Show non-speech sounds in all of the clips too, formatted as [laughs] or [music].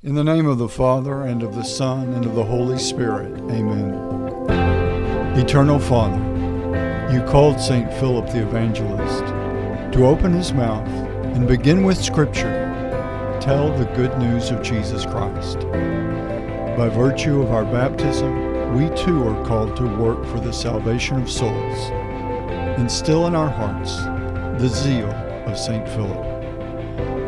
In the name of the Father, and of the Son, and of the Holy Spirit. Amen. Eternal Father, you called St. Philip the Evangelist to open his mouth and begin with Scripture, tell the good news of Jesus Christ. By virtue of our baptism, we too are called to work for the salvation of souls. Instill in our hearts the zeal of St. Philip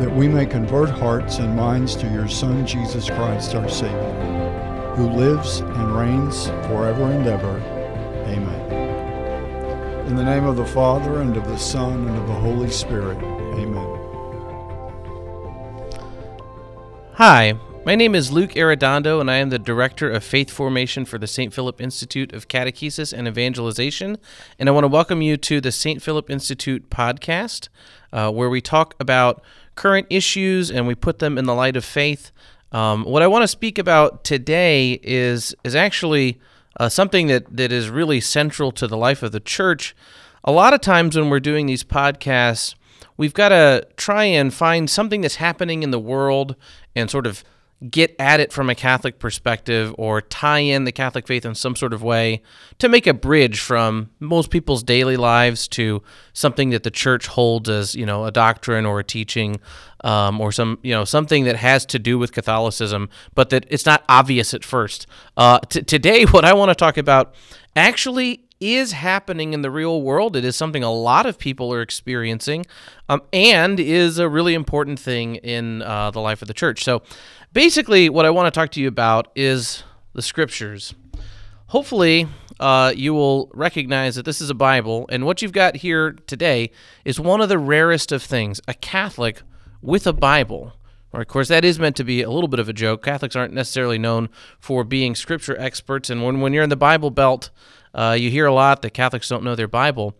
that we may convert hearts and minds to your Son, Jesus Christ, our Savior, who lives and reigns forever and ever. Amen. In the name of the Father, and of the Son, and of the Holy Spirit. Amen. Hi, my name is Luke Arredondo, and I am the Director of Faith Formation for the St. Philip Institute of Catechesis and Evangelization. And I want to welcome you to the St. Philip Institute podcast, uh, where we talk about current issues and we put them in the light of faith. Um, what I want to speak about today is is actually uh, something that, that is really central to the life of the church. A lot of times when we're doing these podcasts, we've got to try and find something that's happening in the world and sort of get at it from a Catholic perspective or tie in the Catholic faith in some sort of way to make a bridge from most people's daily lives to something that the church holds as you know a doctrine or a teaching um, or some you know something that has to do with Catholicism, but that it's not obvious at first. Uh, t- today, [laughs] what I want to talk about actually is happening in the real world. It is something a lot of people are experiencing, um, and is a really important thing in uh, the life of the church. So, basically, what I want to talk to you about is the scriptures. Hopefully, uh, you will recognize that this is a Bible, and what you've got here today is one of the rarest of things a Catholic with a Bible. Or, of course, that is meant to be a little bit of a joke. Catholics aren't necessarily known for being scripture experts, and when, when you're in the Bible Belt, uh, you hear a lot that Catholics don't know their Bible.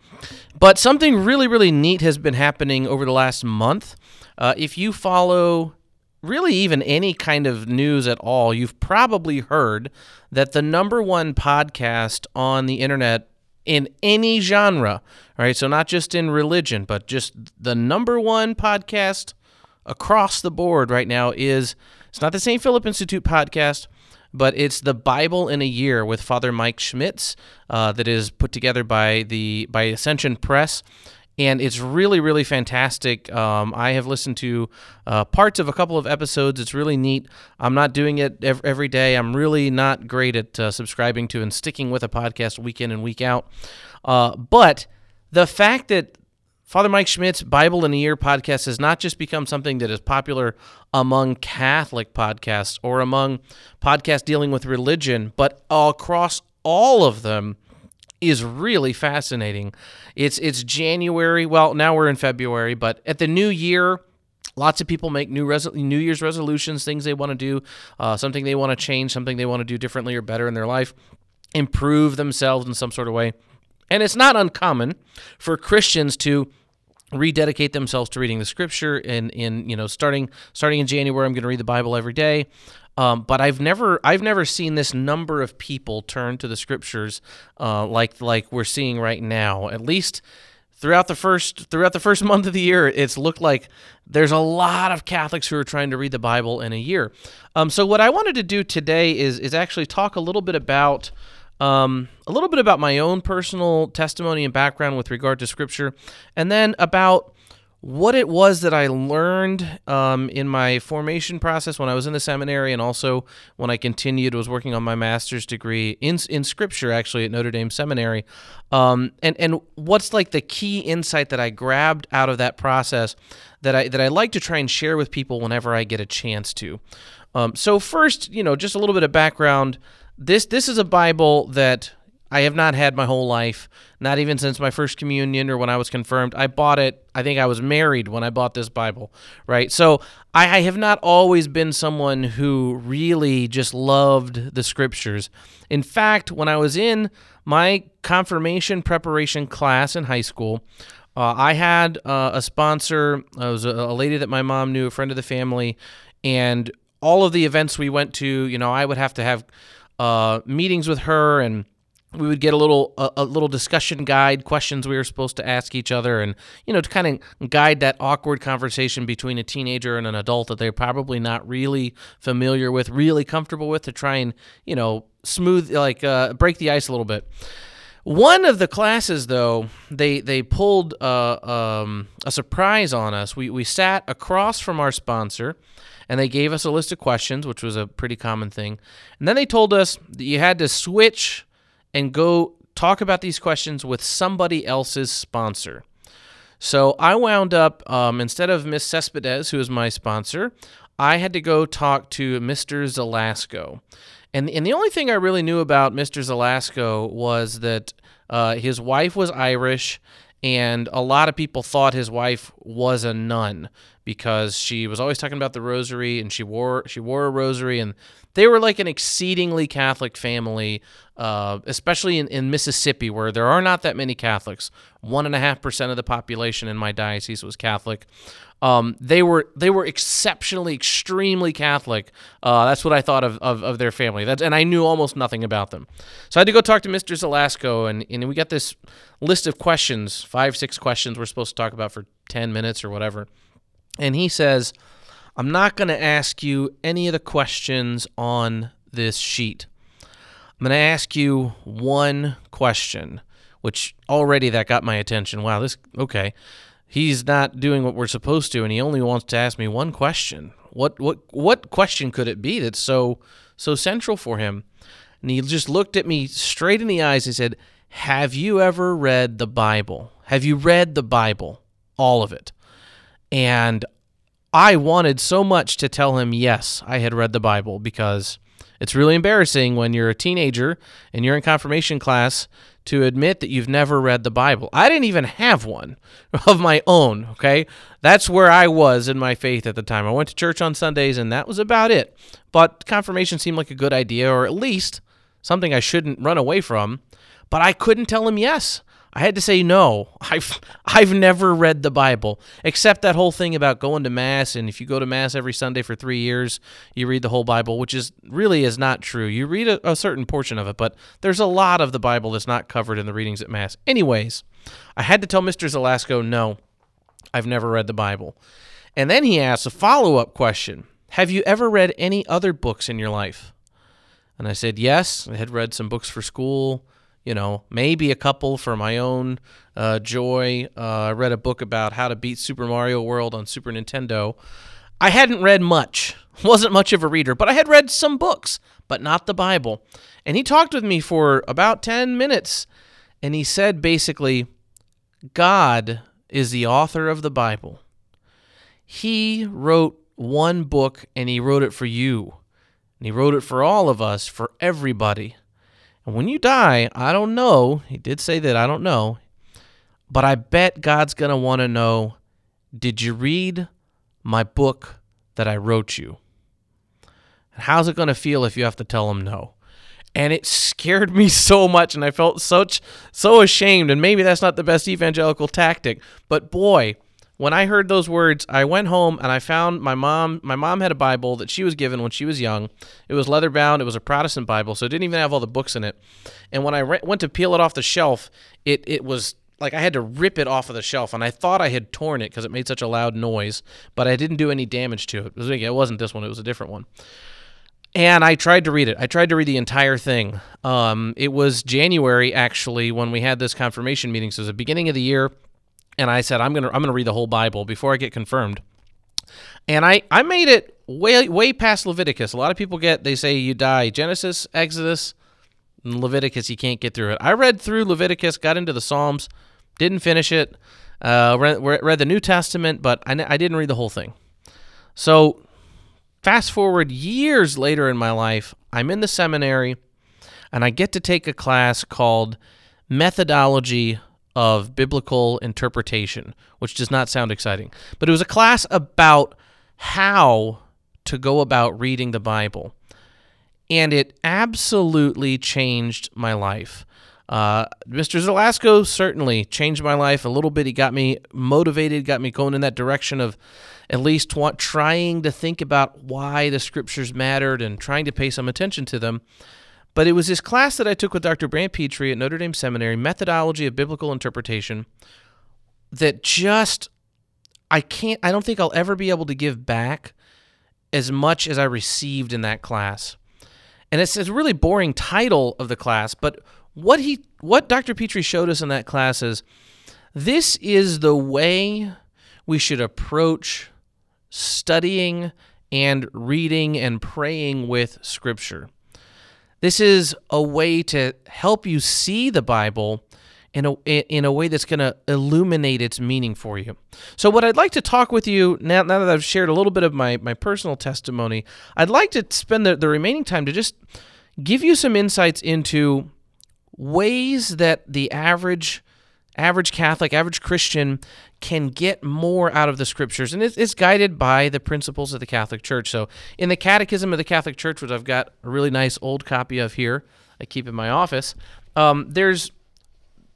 But something really, really neat has been happening over the last month. Uh, if you follow really even any kind of news at all, you've probably heard that the number one podcast on the internet in any genre, right? So not just in religion, but just the number one podcast across the board right now is it's not the St. Philip Institute podcast, but it's the Bible in a Year with Father Mike Schmitz uh, that is put together by the by Ascension Press. And it's really, really fantastic. Um, I have listened to uh, parts of a couple of episodes. It's really neat. I'm not doing it every day. I'm really not great at uh, subscribing to and sticking with a podcast week in and week out. Uh, but the fact that Father Mike Schmitz Bible in a Year podcast has not just become something that is popular among Catholic podcasts or among podcasts dealing with religion, but across all of them is really fascinating. It's it's January. Well, now we're in February, but at the new year, lots of people make new resol- New Year's resolutions, things they want to do, uh, something they want to change, something they want to do differently or better in their life, improve themselves in some sort of way. And it's not uncommon for Christians to rededicate themselves to reading the scripture and in you know starting starting in January I'm going to read the Bible every day um, but I've never I've never seen this number of people turn to the scriptures uh, like like we're seeing right now. At least throughout the first throughout the first [laughs] month of the year it's looked like there's a lot of Catholics who are trying to read the Bible in a year. Um, so what I wanted to do today is is actually talk a little bit about um, a little bit about my own personal testimony and background with regard to Scripture, and then about what it was that I learned um, in my formation process when I was in the seminary, and also when I continued was working on my master's degree in in Scripture, actually at Notre Dame Seminary, um, and and what's like the key insight that I grabbed out of that process that I that I like to try and share with people whenever I get a chance to. Um, so first, you know, just a little bit of background this this is a Bible that I have not had my whole life, not even since my first communion or when I was confirmed. I bought it, I think I was married when I bought this Bible, right? So I, I, have not always been someone who really just loved the scriptures. In fact, when I was in my confirmation preparation class in high school, uh, I had uh, a sponsor. It was a, a lady that my mom knew, a friend of the family, and all of the events we went to, you know, I would have to have uh, meetings with her and we would get a little a, a, little discussion guide questions we were supposed to ask each other and you know to kind of guide that awkward conversation between a teenager and an adult that they're probably not really familiar with really comfortable with to try and you know smooth like uh, break the ice a little bit. One of the classes though they they pulled uh, um, a surprise on us. We, we sat across from our sponsor and they gave us a list of questions which was a pretty common thing. And then they told us that you had to switch and go talk about these questions with somebody else's sponsor. So I wound up, um, instead of Miss Cespedes, who is my sponsor, I had to go talk to Mr. Zelasco. And, and the only thing I really knew about Mr. Zelasco was that uh, his wife was Irish, and a lot of people thought his wife was a nun because she was always talking about the rosary and she wore she wore a rosary and they were like an exceedingly Catholic family, uh, especially in, in Mississippi, where there are not that many Catholics. One and a half percent of the population in my diocese was Catholic. Um, they were they were exceptionally, extremely Catholic. Uh, that's what I thought of, of, of their family. That's, and I knew almost nothing about them. So I had to go talk to Mr. Zelasco, and, and we got this list of questions, five, six questions we're supposed to talk about for 10 minutes or whatever. And he says, I'm not going to ask you any of the questions on this sheet. I'm going to ask you one question, which already that got my attention. Wow, this okay. He's not doing what we're supposed to and he only wants to ask me one question. What what what question could it be that's so so central for him? And he just looked at me straight in the eyes and said, "Have you ever read the Bible? Have you read the Bible? All of it?" And I wanted so much to tell him yes, I had read the Bible because it's really embarrassing when you're a teenager and you're in confirmation class to admit that you've never read the Bible. I didn't even have one [laughs] of my own, okay? That's where I was in my faith at the time. I went to church on Sundays and that was about it. But confirmation seemed like a good idea or at least something I shouldn't run away from. But I couldn't tell him yes. I had to say no. [laughs] I've I've never read the Bible except that whole thing about going to mass and if you go to mass every Sunday for 3 years, you read the whole Bible, which is really is not true. You read a, a certain portion of it, but there's a lot of the Bible that's not covered in the readings at mass. Anyways, I had to tell Mr. Zelasco no. I've never read the Bible. And then he asked a follow-up question. Have you ever read any other books in your life? And I said, "Yes, I had read some books for school." You know, maybe a couple for my own uh, joy. Uh, I read a book about how to beat Super Mario World on Super Nintendo. I hadn't read much, [laughs] wasn't much of a reader, but I had read some books, but not the Bible. And he talked with me for about 10 minutes, and he said basically, God is the author of the Bible. He wrote one book, and he wrote it for you. And he wrote it for all of us, for everybody. And when you die, I don't know. He did say that, I don't know. But I bet God's going to want to know did you read my book that I wrote you? How's it going to feel if you have to tell him no? And it scared me [laughs] so much, and I felt such so ashamed. And maybe that's not the best evangelical tactic, but boy, when I heard those words, I went home and I found my mom. My mom had a Bible that she was given when she was young. It was leather bound. It was a Protestant Bible, so it didn't even have all the books in it. And when I re- went to peel it off the shelf, it it was like I had to rip it off of the shelf, and I thought I had torn it because it made such a loud noise, but I didn't do any damage to it. It wasn't this one; it was a different one. And I tried to read it. I tried to read the entire thing. Um, it was January actually when we had this confirmation meeting. So it was the beginning of the year and I said I'm gonna I'm gonna read the whole Bible before I get confirmed. And I I made it way way past Leviticus. A lot of people get they say you die Genesis, Exodus, Leviticus. You can't get through it. I read through Leviticus, got into the Psalms, didn't finish it. Uh, read, read the New Testament, but I, I didn't read the whole thing. So fast forward years later in my life, I'm in the seminary, and I get to take a class called Methodology of biblical interpretation, which does not sound exciting. But it was a class about how to go about reading the Bible. And it absolutely changed my life. Uh, Mr. Zelasco certainly changed my life a little bit. He got me motivated, got me going in that direction of at least trying to think about why the scriptures mattered and trying to pay some attention to them. But it was this class that I took with Dr. Brant Pitre at Notre Dame Seminary, Methodology of Biblical Interpretation, that just I can't I don't think I'll ever be able to give back as much as I received in that class. And it's, a really boring title of the class, but what he what Dr. Pitre showed us in that class is this is the way we should approach studying and reading and praying with scripture. This is a way to help you see the Bible in a in a way that's going to illuminate its meaning for you. So what I'd like to talk with you now, now that I've shared a little bit of my, my personal testimony, I'd like to spend the, the remaining time to just give you some insights into ways that the average average Catholic, average Christian can get more out of the scriptures. And it's, guided by the principles of the Catholic Church. So, in the Catechism of the Catholic Church, which I've got a really nice old copy of here, I keep in my office, um, there's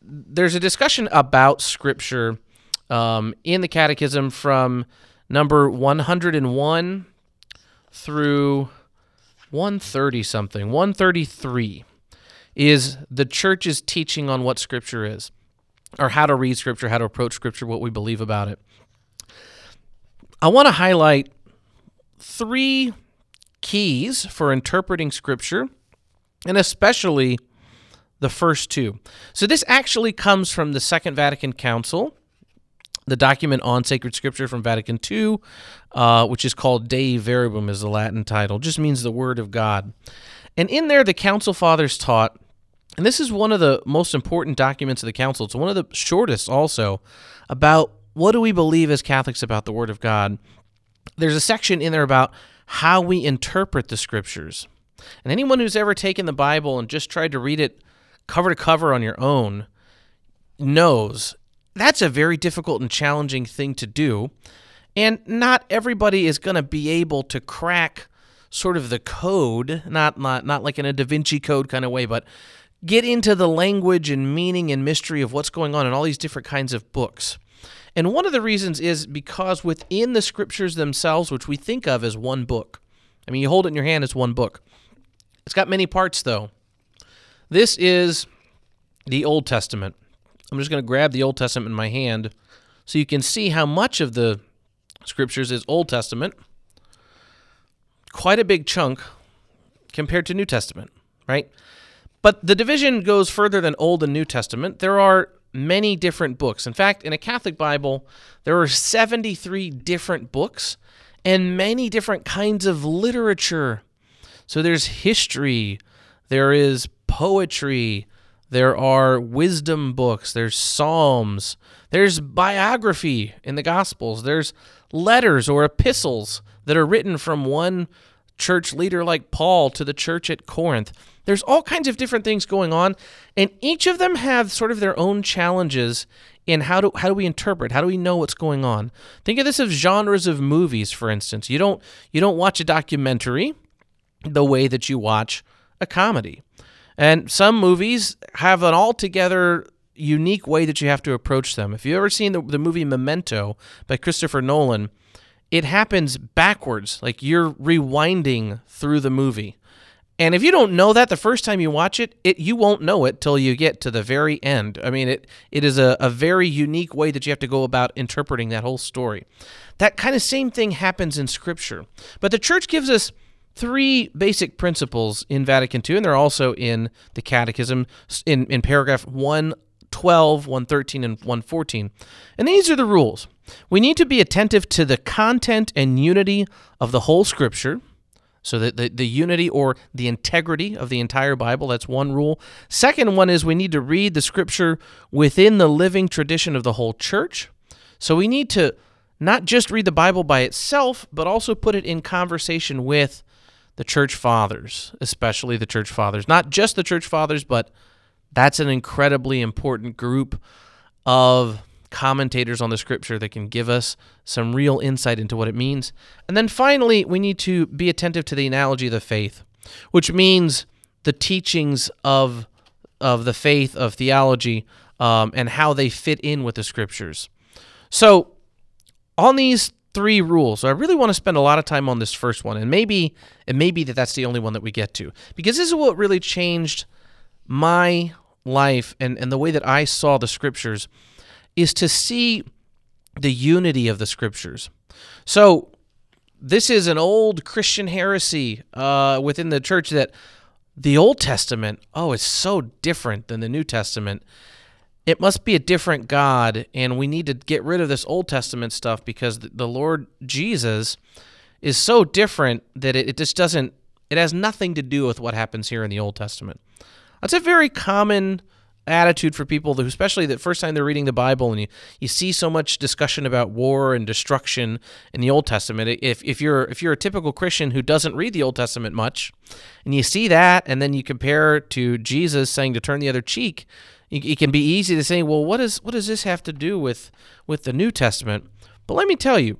there's a discussion about scripture um, in the Catechism from number 101 through 130 something, 133 is the church's teaching on what scripture is or how to read scripture, how to approach scripture, what we believe about it. I want to highlight three keys for interpreting scripture and especially the first two. So this actually comes from the Second Vatican Council, the document on sacred scripture from Vatican II, uh, which is called Dei Verbum, is the Latin title, just means the Word of God. And in there, the Council Fathers taught, and this is one of the most important documents of the Council. It's one of the shortest also about what do we believe as Catholics about the Word of God. There's a section in there about how we interpret the Scriptures. And anyone who's ever taken the Bible and just tried to read it cover to cover on your own knows that's a very difficult and challenging thing to do. And not everybody is going to be able to crack sort of the code, not, not not like in a Da Vinci Code kind of way, but get into the language and meaning and mystery of what's going on in all these different kinds of books. And one of the reasons is because within the scriptures themselves, which we think of as one book, I mean, you hold it in your hand, it's one book. It's got many parts, though. This is the Old Testament. I'm just going to grab the Old Testament in my hand so you can see how much of the scriptures is Old Testament. Quite a big chunk compared to New Testament, right? But the division goes further than Old and New Testament. There are many different books. In fact, in a Catholic Bible, there are 73 different books and many different kinds of literature. So there's history, there is poetry, there are wisdom books, there's psalms, there's biography in the Gospels, there's letters or epistles that are written from one church leader like Paul to the church at Corinth. There's all kinds of different things going on, and each of them have sort of their own challenges in how do how do we interpret? How do we know what's going on? Think of this as genres of movies, for instance. You don't you don't watch a documentary the way that you watch a comedy. And some movies have an altogether unique way that you have to approach them. If you've ever seen the, the movie Memento by Christopher Nolan, it happens backwards. Like you're rewinding through the movie. And if you don't know that the first time you watch it, it you won't know it till you get to the very end. I mean, it it is a, a very unique way that you have to go about interpreting that whole story. That kind of same thing happens in Scripture. But the church gives us three basic principles in Vatican II, and they're also in the Catechism in, in paragraph 112, 113, and 114. And these are the rules. We need to be attentive to the content and unity of the whole Scripture. So that the, the unity or the integrity of the entire Bible, that's one rule. Second one is we need to read the scripture within the living tradition of the whole church. So we need to not just read the Bible by itself, but also put it in conversation with the church fathers, especially the church fathers. Not just the church fathers, but that's an incredibly important group of commentators on the scripture that can give us some real insight into what it means. And then finally, we need to be attentive to the analogy of the faith, which means the teachings of of the faith of theology um, and how they fit in with the scriptures. So, on these three rules. So I really want to spend a lot of time on this first one, and maybe it may be that that's the only one that we get to, because this is what really changed my life and, and the way that I saw the scriptures is to see the unity of the scriptures. So this is an old Christian heresy uh, within the church that the Old Testament, oh, it's so different than the New Testament. It must be a different God, and we need to get rid of this Old Testament stuff because the Lord Jesus is so different that it, it just doesn't, it has nothing to do with what happens here in the Old Testament. That's a very common attitude for people especially the first time they're reading the bible and you, you see so much discussion about war and destruction in the old testament. If, if you're if you're a typical christian who doesn't read the old testament much and you see that and then you compare to jesus saying to turn the other cheek it can be easy to say well what is what does this have to do with with the new testament? But let me tell you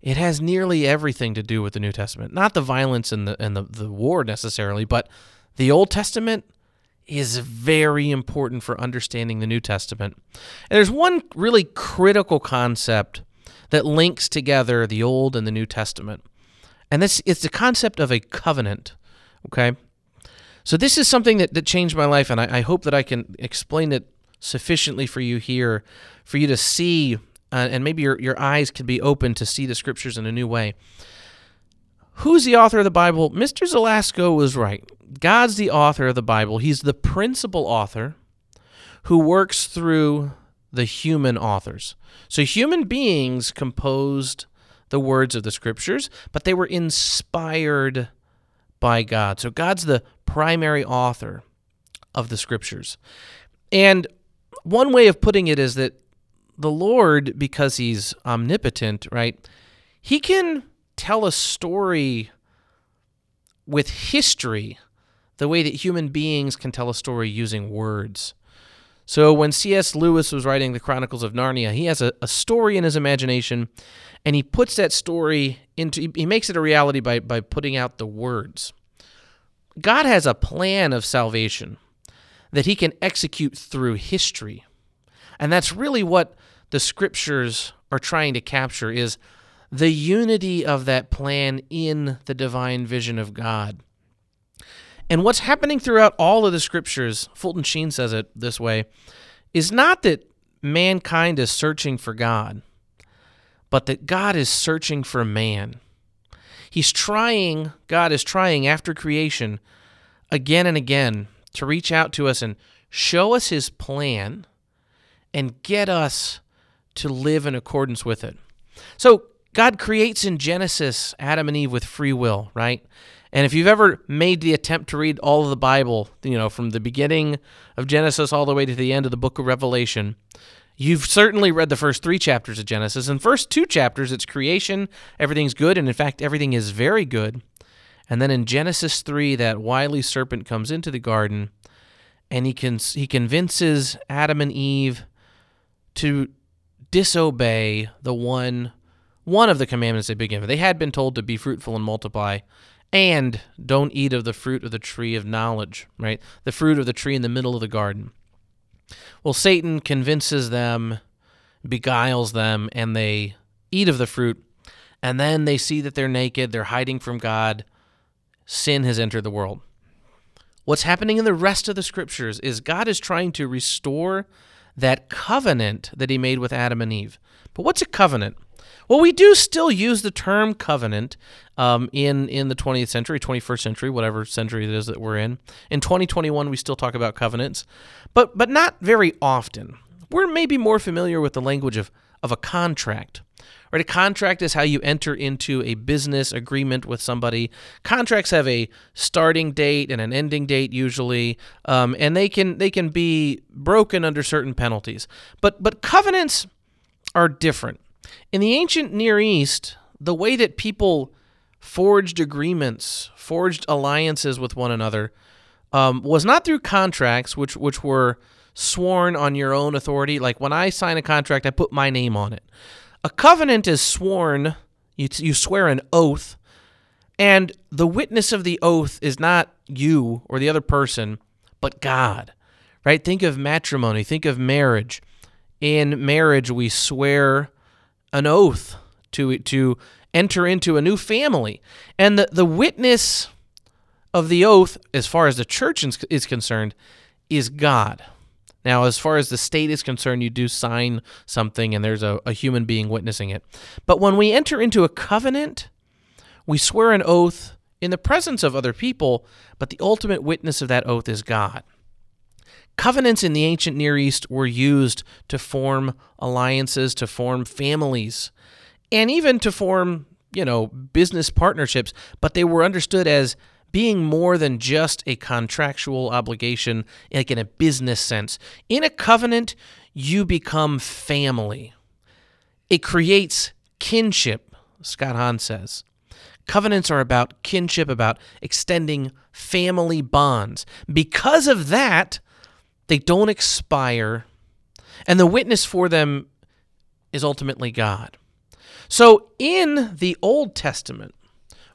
it has nearly everything to do with the new testament. Not the violence and the and the, the war necessarily but the old testament is very important for understanding the New Testament. And there's one really critical concept that links together the Old and the New Testament. And this is the concept of a covenant. Okay? So this is something that, that changed my life, and I, I hope that I can explain it sufficiently for you here, for you to see, uh, and maybe your, your eyes could be open to see the scriptures in a new way. Who's the author of the Bible? Mr. Zelasco was right. God's the author of the Bible. He's the principal author who works through the human authors. So human beings composed the words of the scriptures, but they were inspired by God. So God's the primary author of the scriptures. And one way of putting it is that the Lord, because he's omnipotent, right, he can tell a story with history the way that human beings can tell a story using words. So when C.S. Lewis was writing the Chronicles of Narnia, he has a, a story in his imagination, and he puts that story into, he makes it a reality by, by putting out the words. God has a plan of salvation that he can execute through history. And that's really what the scriptures are trying to capture is the unity of that plan in the divine vision of God. And what's happening throughout all of the scriptures, Fulton Sheen says it this way, is not that mankind is searching for God, but that God is searching for man. He's trying, God is trying after creation again and again to reach out to us and show us his plan and get us to live in accordance with it. So, God creates in Genesis Adam and Eve with free will, right? And if you've ever made the attempt to read all of the Bible, you know, from the beginning of Genesis all the way to the end of the book of Revelation, you've certainly read the first three chapters of Genesis. In first two chapters, it's creation, everything's good, and in fact, everything is very good. And then in Genesis 3, that wily serpent comes into the garden and he, can, he convinces Adam and Eve to disobey the one one of the commandments they've been given. They had been told to be fruitful and multiply, and don't eat of the fruit of the tree of knowledge, right? The fruit of the tree in the middle of the garden. Well, Satan convinces them, beguiles them, and they eat of the fruit, and then they see that they're naked, they're hiding from God. Sin has entered the world. What's happening in the rest of the scriptures is God is trying to restore that covenant that he made with Adam and Eve. But what's a covenant? Well, we do still use the term covenant um, in in the 20th century, 21st century, whatever century it is that we're in. In 2021, we still talk about covenants, but but not very often. We're maybe more familiar with the language of of a contract. Right, a contract is how you enter into a business agreement with somebody. Contracts have a starting date and an ending date usually, um, and they can they can be broken under certain penalties. But but covenants are different. In the ancient Near East, the way that people forged agreements, forged alliances with one another, um, was not through contracts, which which were sworn on your own authority. Like when I sign a contract, I put my name on it. A covenant is sworn. You, you swear an oath, and the witness of the oath is not you or the other person, but God. Right? Think of matrimony. Think of marriage. In marriage, we swear an oath to to enter into a new family. And the, the witness of the oath, as far as the church is concerned, is God. Now, as far as the state is concerned, you do sign something and there's a, a human being witnessing it. But when we enter into a covenant, we swear an oath in the presence of other people, but the ultimate witness of that oath is God. Covenants in the ancient Near East were used to form alliances, to form families, and even to form, you know, business partnerships, but they were understood as being more than just a contractual obligation, like in a business sense. In a covenant, you become family. It creates kinship, Scott Hahn says. Covenants are about kinship, about extending family bonds. Because of that, they don't expire, and the witness for them is ultimately God. So, in the Old Testament,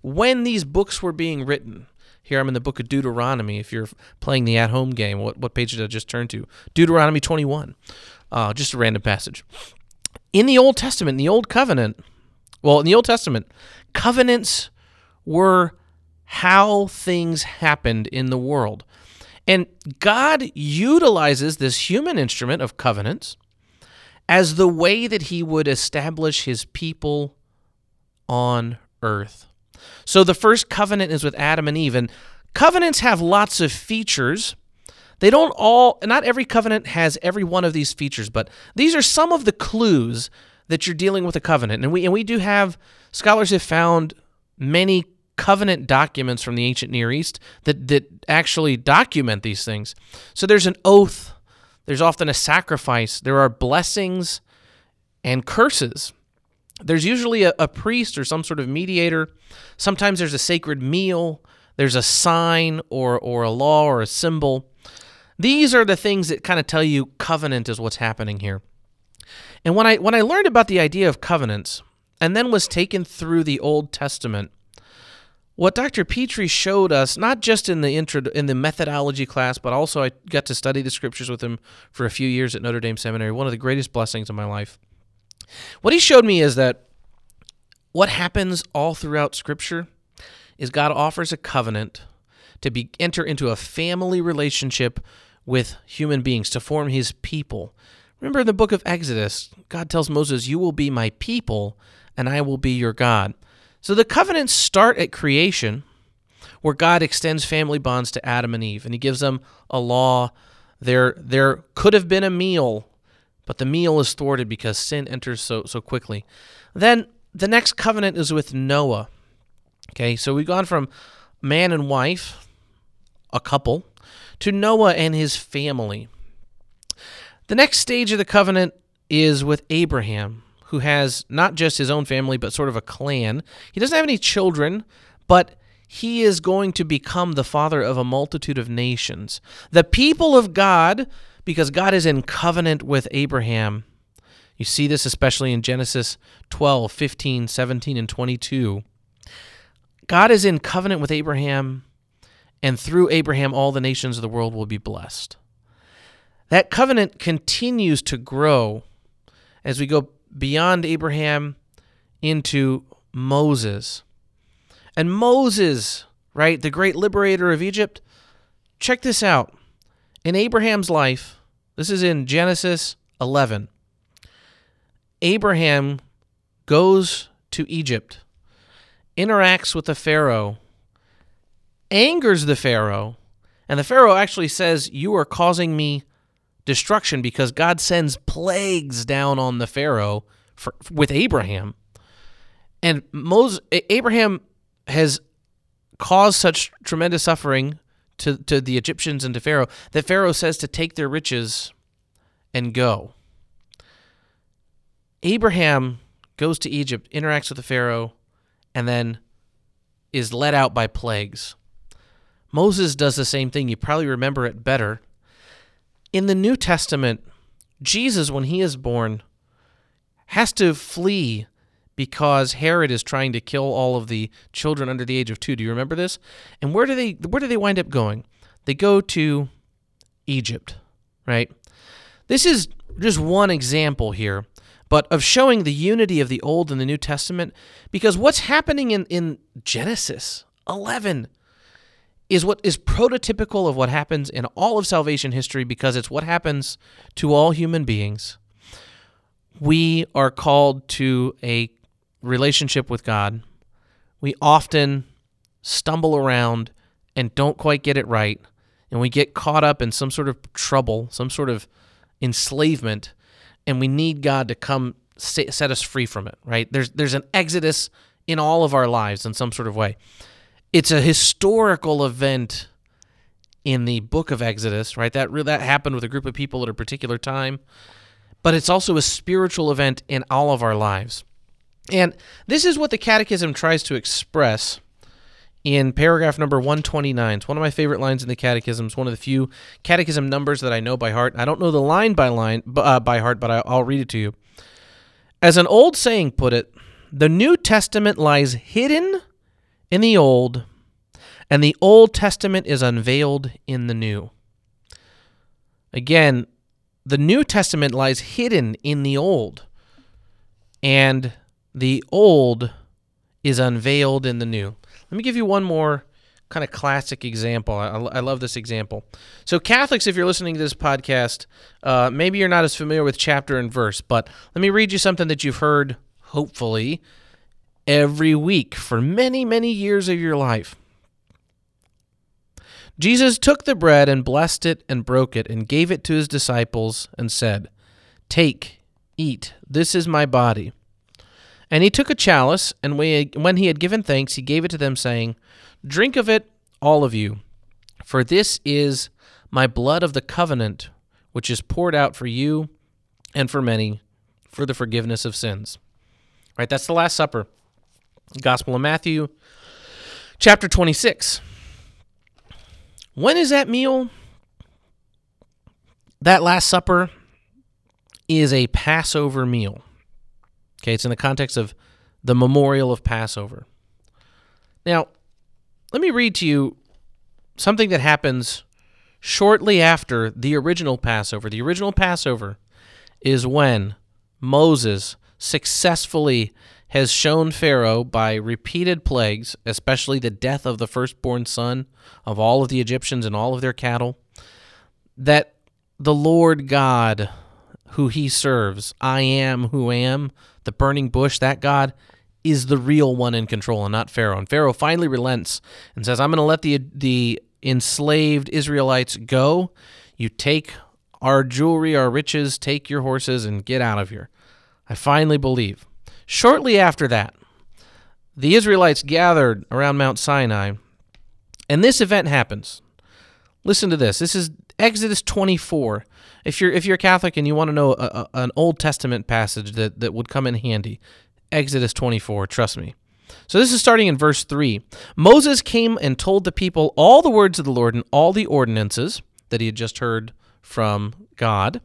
when these books were being written, here I'm in the book of Deuteronomy. If you're playing the at home game, what, what page did I just turn to? Deuteronomy 21. Uh, just a random passage. In the Old Testament, in the Old Covenant, well, in the Old Testament, covenants were how things happened in the world. And God utilizes this human instrument of covenants as the way that he would establish his people on earth. So the first covenant is with Adam and Eve, and covenants have lots of features. They don't all, not every covenant has every one of these features, but these are some of the clues that you're dealing with a covenant. And we and we do have scholars have found many covenant documents from the ancient Near East that that actually document these things. So there's an oath there's often a sacrifice. There are blessings and curses. There's usually a, a, priest or some sort of mediator. Sometimes there's a sacred meal. There's a sign or, or a law or a symbol. These are the things that kind of tell you covenant is what's happening here. And when I when I learned about the idea of covenants and then was taken through the Old Testament, what Dr. Pitre showed us, not just in the intro in the methodology class, but also I got to study the scriptures with him for a few years at Notre Dame Seminary, one of the greatest blessings of my life. What he showed me is that what happens all throughout scripture is God offers a covenant to be enter into a family relationship with human beings to form his people. Remember in the book of Exodus, God tells Moses, "You will be my people and I will be your God." So the covenants start at creation, where God extends family bonds to Adam and Eve, and He gives them a law. There, there could have been a meal, but the meal is thwarted because sin enters so so quickly. Then the next covenant is with Noah. Okay, so we've gone from man and wife, a couple, to Noah and his family. The next stage of the covenant is with Abraham who has not just his own family, but sort of a clan. He doesn't have any children, but he is going to become the father of a multitude of nations. The people of God, because God is in covenant with Abraham. You see this especially in Genesis 12, 15, 17, and 22. God is in covenant with Abraham, and through Abraham, all the nations of the world will be blessed. That covenant continues to grow as we go beyond Abraham into Moses. And Moses, right, the great liberator of Egypt, check this out. In Abraham's life, this is in Genesis 11. Abraham goes to Egypt, interacts with the Pharaoh, angers the Pharaoh, and the Pharaoh actually says, You are causing me destruction because God sends plagues down on the Pharaoh for, with Abraham. And Moses, Abraham has caused such tremendous suffering to, to the Egyptians and to Pharaoh that Pharaoh says to take their riches and go. Abraham goes to Egypt, interacts with the Pharaoh, and then is led out by plagues. Moses does the same thing. You probably remember it better. In the New Testament, Jesus, when he is born, has to flee because Herod is trying to kill all of the children under the age of two. Do you remember this? And where do they where do they wind up going? They go to Egypt, right? This is just one example here, but of showing the unity of the Old and the New Testament. Because what's happening in, in Genesis 11 is what is prototypical of what happens in all of salvation history because it's what happens to all human beings. We are called to a relationship with God. We often stumble around and don't quite get it right, and we get caught up in some sort of trouble, some sort of enslavement, and we need God to come set us free from it, right? There's there's an exodus in all of our lives in some sort of way it's a historical event in the book of Exodus, right? That that happened with a group of people at a particular time, but it's also a spiritual event in all of our lives. And this is what the catechism tries to express in paragraph number 129. It's one of my favorite lines in the catechism. It's one of the few catechism numbers that I know by heart. I don't know the line by line uh, by heart, but I'll read it to you. As an old saying put it, the New Testament lies hidden in the Old, and the Old Testament is unveiled in the New. Again, the New Testament lies hidden in the Old, and the Old is unveiled in the New. Let me give you one more kind of classic example. I, I, love this example. So, Catholics, if you're listening to this podcast, uh, maybe you're not as familiar with chapter and verse, but let me read you something that you've heard, hopefully, every week for many, many years of your life. Jesus took the bread and blessed it and broke it and gave it to his disciples and said, Take, eat, this is my body. And he took a chalice, and when he had given thanks, he gave it to them, saying, Drink of it, all of you, for this is my blood of the covenant, which is poured out for you and for many for the forgiveness of sins. Right, that's the Last Supper. Gospel of Matthew, chapter 26. When is that meal? That Last Supper is a Passover meal. Okay, it's in the context of the memorial of Passover. Now, let me read to you something that happens shortly after the original Passover. The original Passover is when Moses successfully has shown Pharaoh by repeated plagues, especially the death of the firstborn son of all of the Egyptians and all of their cattle, that the Lord God who he serves, I am who am, the burning bush, that God is the real one in control and not Pharaoh. And Pharaoh finally relents and says, I'm going to let the the enslaved Israelites go. You take our jewelry, our riches, take your horses and get out of here. I finally believe. Shortly after that, the Israelites gathered around Mount Sinai, and this event happens. Listen to this. This is Exodus 24. If you're if you're Catholic and you want to know a, a, an Old Testament passage that, that would come in handy, Exodus 24, trust me. So this is starting in verse 3. Moses came and told the people all the words of the Lord and all the ordinances that he had just heard from God.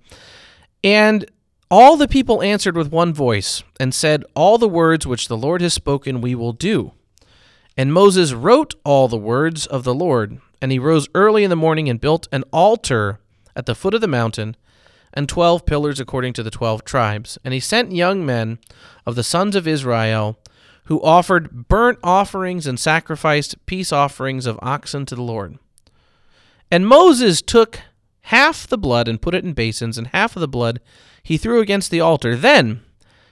And all the people answered with one voice and said, All the words which the Lord has spoken we will do. And Moses wrote all the words of the Lord, and he rose early in the morning and built an altar at the foot of the mountain, and twelve pillars according to the twelve tribes. And he sent young men of the sons of Israel, who offered burnt offerings and sacrificed peace offerings of oxen to the Lord. And Moses took half the blood and put it in basins, and half of the blood he threw against the altar. Then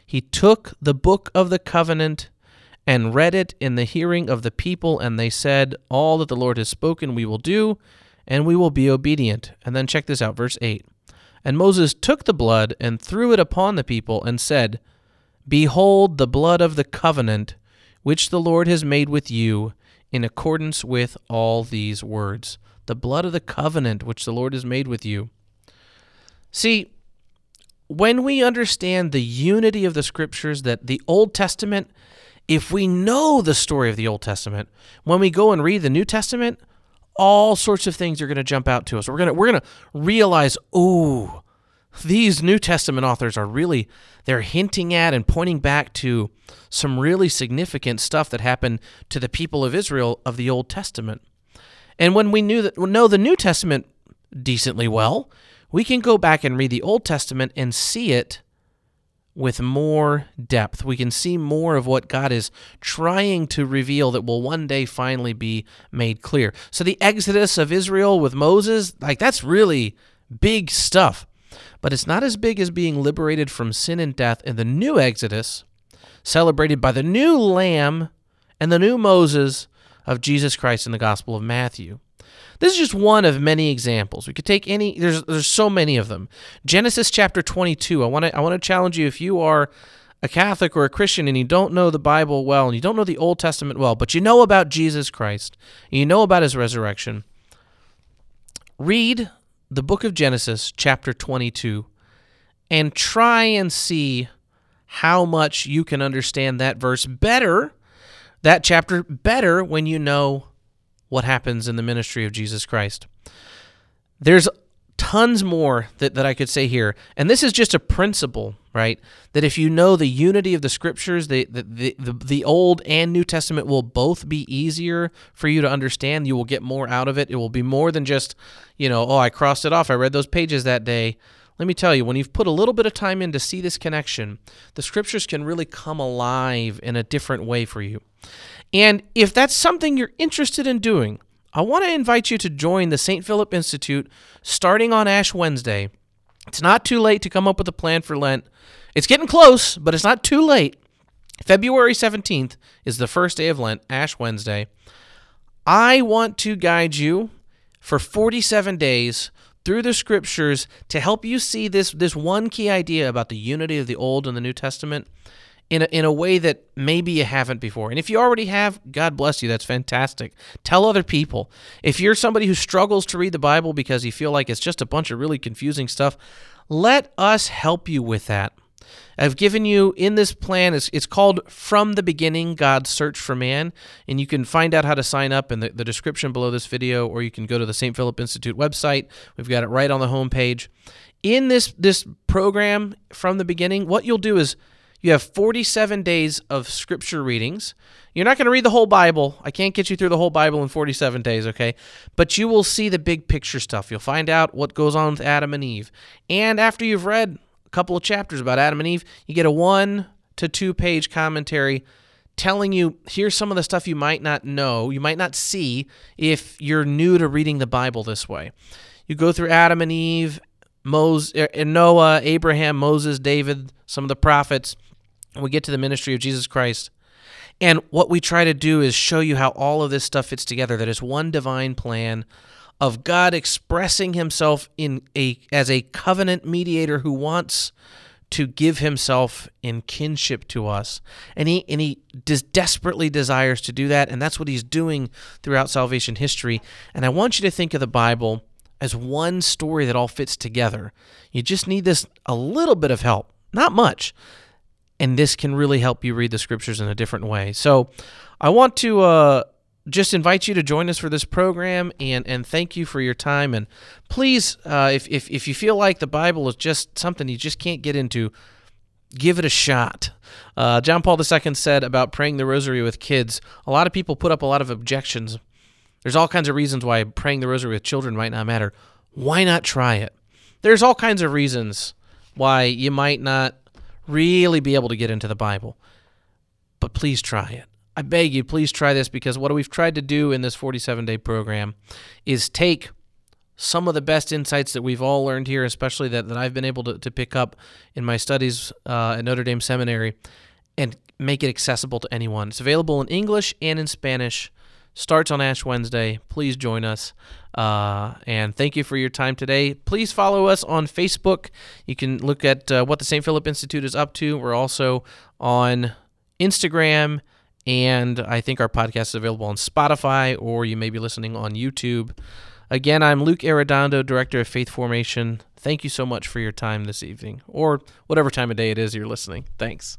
he took the book of the covenant and read it in the hearing of the people, and they said, All that the Lord has spoken we will do, and we will be obedient. And then check this out, verse 8. And Moses took the blood and threw it upon the people, and said, Behold the blood of the covenant which the Lord has made with you, in accordance with all these words the blood of the covenant which the Lord has made with you. See, when we understand the unity of the scriptures, that the Old Testament, if we know the story of the Old Testament, when we go and read the New Testament, all sorts of things are going to jump out to us. We're going to we're going to realize, "Ooh, these New Testament authors are really they're hinting at and pointing back to some really significant stuff that happened to the people of Israel of the Old Testament. And when we knew that know the New Testament decently well, we can go back and read the Old Testament and see it with more depth. We can see more of what God is trying to reveal that will one day finally be made clear. So the exodus of Israel with Moses, like that's really big stuff. But it's not as big as being liberated from sin and death in the new exodus, celebrated by the new lamb and the new Moses of Jesus Christ in the Gospel of Matthew. This is just one of many examples. We could take any there's there's so many of them. Genesis chapter 22. I want to I want to challenge you if you are a Catholic or a Christian and you don't know the Bible well and you don't know the Old Testament well, but you know about Jesus Christ, and you know about his resurrection. Read the book of Genesis chapter 22 and try and see how much you can understand that verse better, that chapter better when you know what happens in the ministry of Jesus Christ. There's tons more that, that I could say here. And this is just a principle, right? That if you know the unity of the scriptures, the, the, the, the Old and New Testament will both be easier for you to understand. You will get more out of it. It will be more than just, you know, oh, I crossed it off. I read those pages that day. Let me tell you, when you've put a little bit of time in to see this connection, the scriptures can really come alive in a different way for you. And if that's something you're interested in doing, I want to invite you to join the St. Philip Institute starting on Ash Wednesday. It's not too late to come up with a plan for Lent. It's getting close, but it's not too late. February 17th is the first day of Lent, Ash Wednesday. I want to guide you for 47 days through the scriptures to help you see this this one key idea about the unity of the Old and the New Testament in a, in a way that maybe you haven't before. And if you already have, God bless you. That's fantastic. Tell other people. If you're somebody who struggles to read the Bible because you feel like it's just a bunch of really confusing stuff, let us help you with that. I've given you in this plan, it's, it's called From the Beginning God's Search for Man. And you can find out how to sign up in the, the description below this video, or you can go to the St. Philip Institute website. We've got it right on the homepage. In this, this program, From the Beginning, what you'll do is you have 47 days of scripture readings. You're not going to read the whole Bible. I can't get you through the whole Bible in 47 days, okay? But you will see the big picture stuff. You'll find out what goes on with Adam and Eve. And after you've read a couple of chapters about Adam and Eve, you get a one to two page commentary telling you here's some of the stuff you might not know, you might not see if you're new to reading the Bible this way. You go through Adam and Eve, Moses, er, Noah, Abraham, Moses, David, some of the prophets we get to the ministry of Jesus Christ. And what we try to do is show you how all of this stuff fits together that is one divine plan of God expressing himself in a as a covenant mediator who wants to give himself in kinship to us. And he and he des- desperately desires to do that and that's what he's doing throughout salvation history. And I want you to think of the Bible as one story that all fits together. You just need this a little bit of help. Not much and this can really help you read the scriptures in a different way. So, I want to uh, just invite you to join us for this program and and thank you for your time. And please, uh, if, if if you feel like the Bible is just something you just can't get into, give it a shot. Uh, John Paul II said about praying the Rosary with kids. A lot of people put up a lot of objections. There's all kinds of reasons why praying the Rosary with children might not matter. Why not try it? There's all kinds of reasons why you might not really be able to get into the Bible. But please try it. I beg you, please try this because what we've tried to do in this 47 day program is take some of the best insights that we've all learned here, especially that, that I've been able to, to pick up in my studies uh, at Notre Dame Seminary, and make it accessible to anyone. It's available in English and in Spanish. Starts on Ash Wednesday. Please join us. Uh, and thank you for your time today. Please follow us on Facebook. You can look at uh, what the St. Philip Institute is up to. We're also on Instagram, and I think our podcast is available on Spotify, or you may be listening on YouTube. Again, I'm Luke Arredondo, Director of Faith Formation. Thank you so much for your time this evening, or whatever time of day it is you're listening. Thanks.